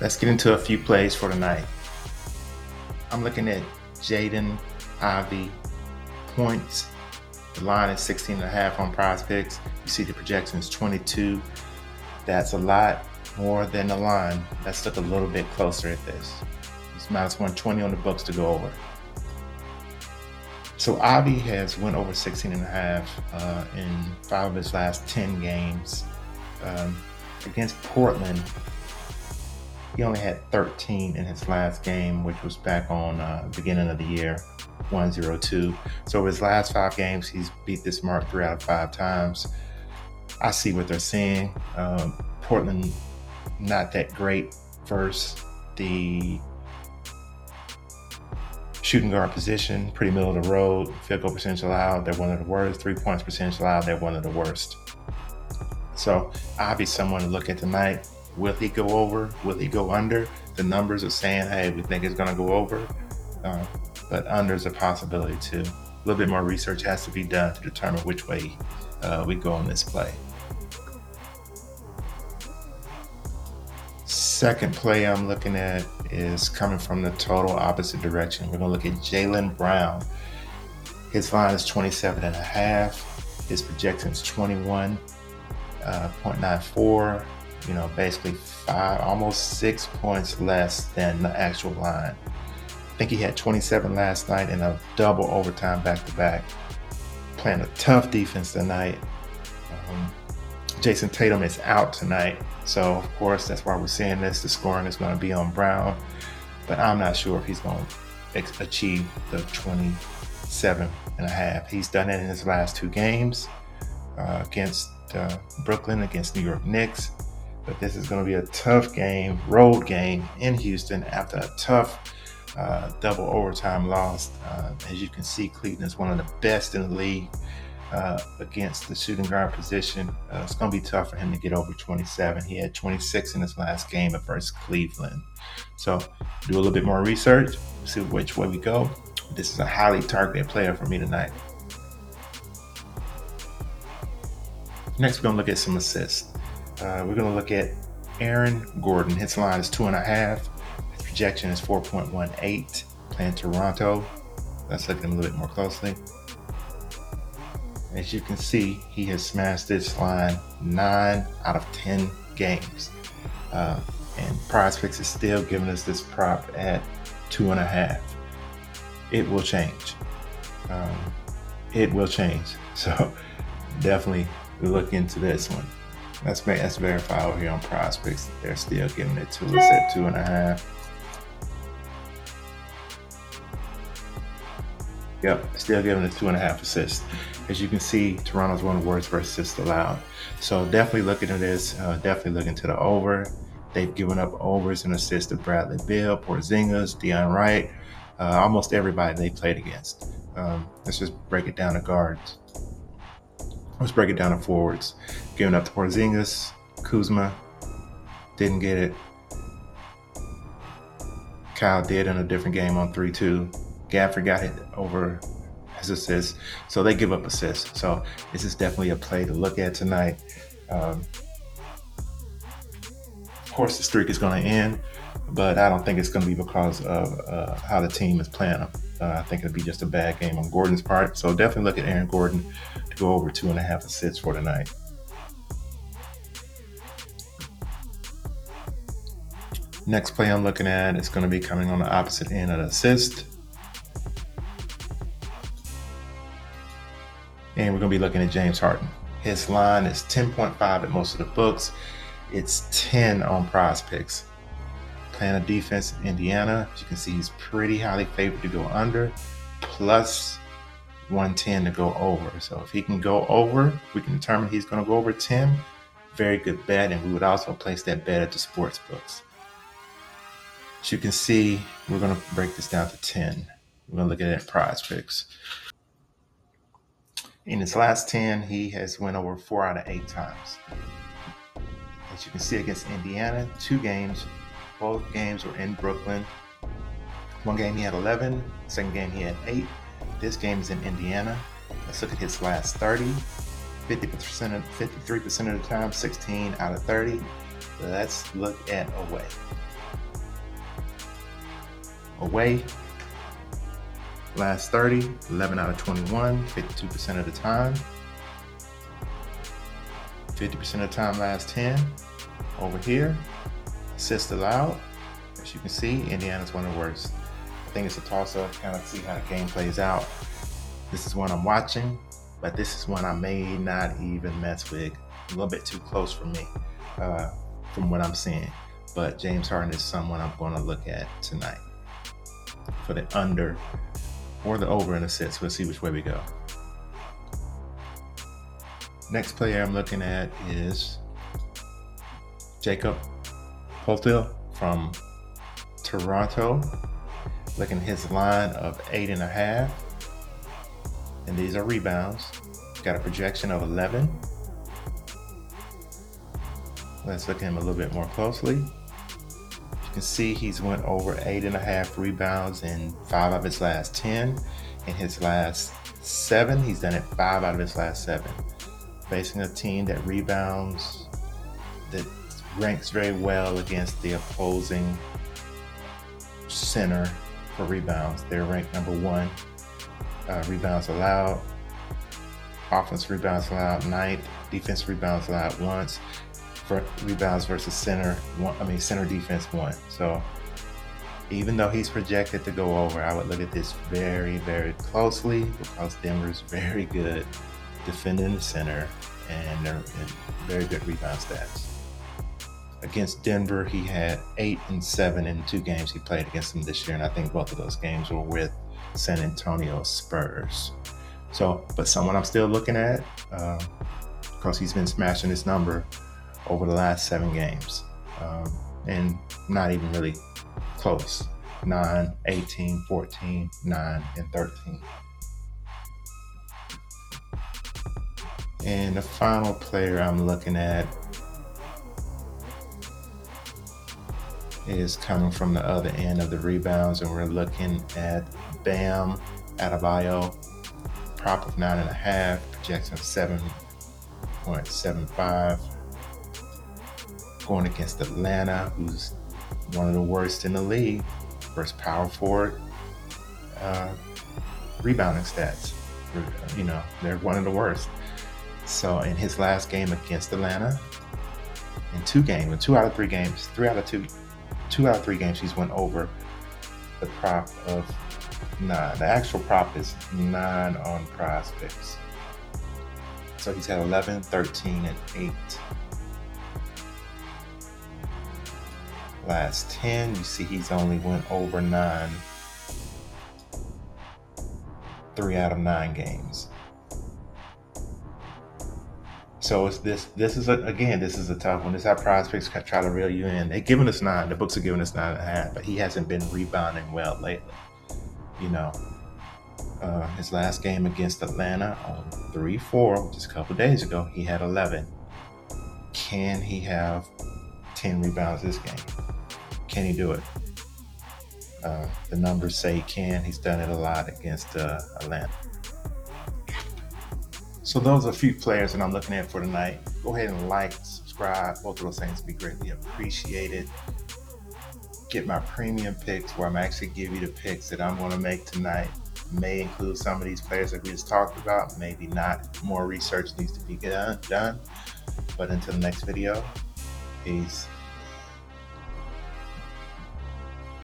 Let's get into a few plays for tonight. I'm looking at Jaden Ivey points. The line is 16 and a half on PrizePicks. You see the projection is 22. That's a lot more than the line. Let's look a little bit closer at this. It's minus 120 on the books to go over. So Ivey has went over 16 and a half uh, in five of his last 10 games. Um, against Portland, he only had 13 in his last game, which was back on uh, beginning of the year, 102. So his last five games, he's beat this mark three out of five times. I see what they're seeing. Um, Portland, not that great first. The shooting guard position, pretty middle of the road. Field goal percentage allowed, they're one of the worst. Three points percentage allowed, they're one of the worst. So I'll be someone to look at tonight. Will he go over? Will he go under? The numbers are saying, hey, we think it's going to go over, uh, but under is a possibility too. A little bit more research has to be done to determine which way uh, we go on this play. Second play I'm looking at is coming from the total opposite direction. We're going to look at Jaylen Brown. His line is 27 and a half. His projection is 21 uh, 0.94 you know, basically five, almost six points less than the actual line. I think he had 27 last night and a double overtime back to back. Playing a tough defense tonight. Um, Jayson Tatum is out tonight, so of course that's why we're seeing this. The scoring is going to be on Brown, but I'm not sure if he's going to ex- achieve the 27 and a half. He's done it in his last two games uh, against uh, Brooklyn, against New York Knicks, but this is going to be a tough game, road game in Houston after a tough uh, double overtime loss. Uh, as you can see, Cleveland is one of the best in the league uh, against the shooting guard position. Uh, it's going to be tough for him to get over 27. He had 26 in his last game versus Cleveland. So do a little bit more research, see which way we go. This is a highly targeted player for me tonight. Next, we're going to look at some assists. Uh, we're going to look at Aaron Gordon. His line is two and a half. His projection is 4.18. Playing Toronto. Let's look at him a little bit more closely. As you can see, he has smashed this line nine out of 10 games. Uh, and Prize is still giving us this prop at two and a half. It will change. Um, it will change. So definitely look into this one. That's that's verified over here on prospects. They're still giving it to us at two and a half. Yep, still giving it two and a half assists. As you can see, Toronto's one of the worst for assists allowed. So definitely looking at this. Uh, definitely looking to the over. They've given up overs and assists to Bradley Beal, Porzingis, Delon Wright, uh, almost everybody they played against. Um, let's just break it down to guards. Let's break it down to forwards. Giving up to Porzingis, Kuzma, didn't get it. Kyle did in a different game on 3 2. Gafford got it over his assist. So they give up assists. So this is definitely a play to look at tonight. Um, of course, the streak is going to end, but I don't think it's going to be because of uh, how the team is playing them. Uh, I think it'll be just a bad game on Gordon's part. So definitely look at Aaron Gordon to go over two and a half assists for tonight. Next play I'm looking at is going to be coming on the opposite end of the assist. And we're going to be looking at James Harden. His line is 10.5 at most of the books. It's 10 on PrizePicks playing a defense in Indiana. As you can see, he's pretty highly favored to go under, plus 110 to go over. So if he can go over, we can determine he's going to go over 10. Very good bet, and we would also place that bet at the sports books. As you can see, we're going to break this down to 10. We're going to look at it at PrizePicks. In his last 10, he has went over four out of eight times. As you can see against Indiana, two games, both games were in Brooklyn. One game he had 11, second game he had 8. This game is in Indiana. Let's look at his last 30. 50% of, 53% of the time, 16 out of 30. Let's look at away. away. Last 30, 11 out of 21, 52% of the time. 50% of the time last 10. Over here, assist allowed. As you can see, Indiana's one of the worst. I think it's a toss up, kind of see how the game plays out. This is one I'm watching, but this is one I may not even mess with. A little bit too close for me uh, from what I'm seeing. But James Harden is someone I'm going to look at tonight for the under or the over in a sense. We'll see which way we go. Next player I'm looking at is Jakob Poeltl from Toronto. Looking his line of eight and a half. And these are rebounds. Got a projection of 11. Let's look at him a little bit more closely. You can see he's went over eight and a half rebounds in five of his last 10. In his last seven, he's done it five out of his last seven. Facing a team that rebounds, that ranks very well against the opposing center for rebounds. They're ranked number one. Uh, rebounds allowed, offense rebounds allowed ninth, defense rebounds allowed once, for rebounds versus center one. I mean center defense one. So even though he's projected to go over, I would look at this very, very closely because Denver's very good defending the center and they're very good rebound stats against Denver, he had eight and seven in two games he played against them this year, and I think both of those games were with San Antonio Spurs. So, but someone I'm still looking at because he's been smashing this number over the last seven games, um, and not even really close 9, 18, 14, 9, and 13. And the final player I'm looking at is coming from the other end of the rebounds, and we're looking at Bam Adebayo, prop of nine and a half, projection of 7.75. Going against Atlanta, who's one of the worst in the league, first power forward uh, rebounding stats. You know, they're one of the worst. So in his last game against Atlanta, in two games, in two out of three games, three out of two two out of three games he's went over the prop of nine. The actual prop is nine on PrizePicks. So he's had 11, 13, and 8. Last 10, you see he's only went over 9. Three out of nine games. So it's this. This is a, again. This is a tough one. This is how PrizePicks try to reel you in. They're giving us nine. The books are giving us nine and a half, but he hasn't been rebounding well lately. You know, uh, his last game against Atlanta on three four, just a couple days ago, he had eleven. Can he have ten rebounds this game? Can he do it? Uh, the numbers say he can. He's done it a lot against uh, Atlanta. So those are a few players that I'm looking at for tonight. Go ahead and like, subscribe. Both of those things would be greatly appreciated. Get my premium picks where I'm actually give you the picks that I'm going to make tonight. May include some of these players that we just talked about. Maybe not. More research needs to be done. But until the next video, peace.